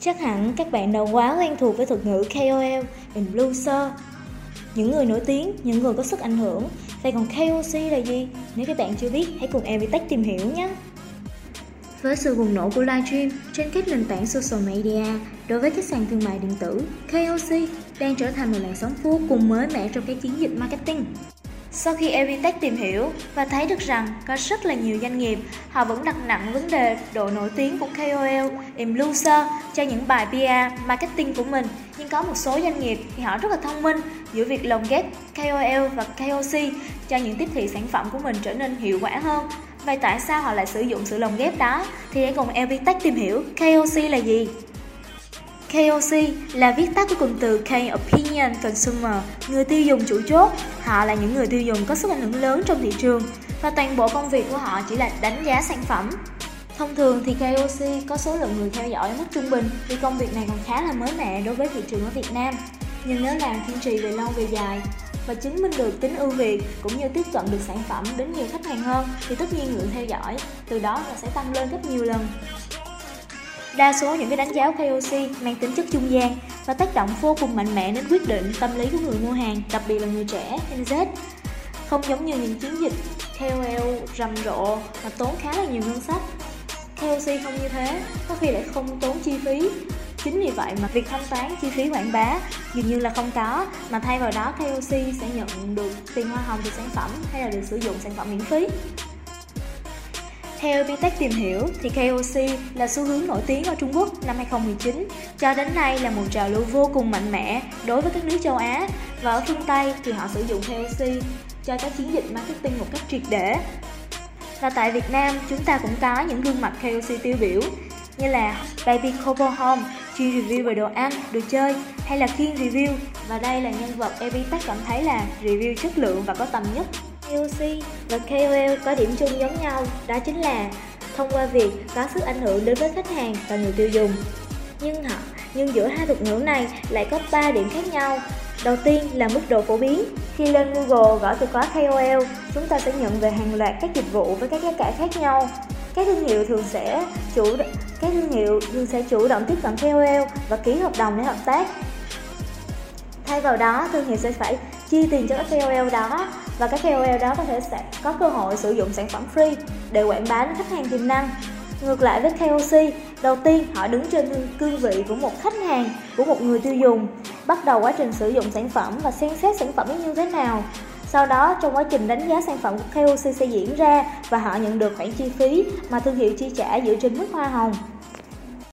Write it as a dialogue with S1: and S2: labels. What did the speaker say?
S1: Chắc hẳn các bạn đã quá quen thuộc với thuật ngữ KOL, influencer. Những người nổi tiếng, những người có sức ảnh hưởng. Vậy còn KOC là gì? Nếu các bạn chưa biết, hãy cùng Evitech tìm hiểu nhé! Với sự bùng nổ của livestream trên các nền tảng social media, đối với các sàn thương mại điện tử, KOC đang trở thành một làn sóng vô cùng mới mẻ trong các chiến dịch marketing. Sau khi Evitech tìm hiểu và thấy được rằng có rất là nhiều doanh nghiệp, họ vẫn đặt nặng vấn đề độ nổi tiếng của KOL, influencer cho những bài PR, marketing của mình. Nhưng có một số doanh nghiệp thì họ rất là thông minh giữa việc lồng ghép KOL và KOC cho những tiếp thị sản phẩm của mình trở nên hiệu quả hơn. Vậy tại sao họ lại sử dụng sự lồng ghép đó? Thì hãy cùng Evitech tìm hiểu KOC là gì. KOC là viết tắt của cụm từ K Opinion Consumer, người tiêu dùng chủ chốt. Họ là những người tiêu dùng có sức ảnh hưởng lớn trong thị trường và toàn bộ công việc của họ chỉ là đánh giá sản phẩm. Thông thường thì KOC có số lượng người theo dõi mức trung bình vì công việc này còn khá là mới mẻ đối với thị trường ở Việt Nam. Nhưng nếu làm kiên trì về lâu về dài và chứng minh được tính ưu việt cũng như tiếp cận được sản phẩm đến nhiều khách hàng hơn thì tất nhiên lượng theo dõi từ đó là sẽ tăng lên gấp nhiều lần Đa số những cái đánh giá KOC mang tính chất trung gian và tác động vô cùng mạnh mẽ đến quyết định tâm lý của người mua hàng, đặc biệt là người trẻ, Gen Z. Không giống như những chiến dịch KOL rầm rộ mà tốn khá là nhiều ngân sách. KOC không như thế, có khi lại không tốn chi phí. Chính vì vậy mà việc thanh toán chi phí quảng bá dường như là không có, mà thay vào đó KOC sẽ nhận được tiền hoa hồng từ sản phẩm hay là được sử dụng sản phẩm miễn phí. Theo Bitech tìm hiểu thì KOC là xu hướng nổi tiếng ở Trung Quốc năm 2019, cho đến nay là một trào lưu vô cùng mạnh mẽ đối với các nước châu Á và ở phương Tây thì họ sử dụng KOC cho các chiến dịch marketing một cách triệt để. Và tại Việt Nam chúng ta cũng có những gương mặt KOC tiêu biểu như là Baby Kobo Home, chuyên review về đồ ăn, đồ chơi hay là Kiên Review. Và đây là nhân vật Evitech cảm thấy là review chất lượng và có tầm nhất. KOC và KOL có điểm chung giống nhau, đó chính là thông qua việc có sức ảnh hưởng đến với khách hàng và người tiêu dùng. Nhưng họ, nhưng giữa hai thuật ngữ này lại có 3 điểm khác nhau. Đầu tiên là mức độ phổ biến. Khi lên Google gõ từ khóa KOL, chúng ta sẽ nhận về hàng loạt các dịch vụ với các giá cả khác nhau. Các thương hiệu thường sẽ chủ các thương hiệu thường sẽ chủ động tiếp cận KOL và ký hợp đồng để hợp tác. Thay vào đó, thương hiệu sẽ phải chi tiền cho các KOL đó và các KOL đó có thể sẽ có cơ hội sử dụng sản phẩm free để quảng bá đến khách hàng tiềm năng. Ngược lại với KOC, đầu tiên họ đứng trên cương vị của một khách hàng, của một người tiêu dùng, bắt đầu quá trình sử dụng sản phẩm và xem xét sản phẩm như thế nào. Sau đó, trong quá trình đánh giá sản phẩm của KOC sẽ diễn ra và họ nhận được khoản chi phí mà thương hiệu chi trả dựa trên mức hoa hồng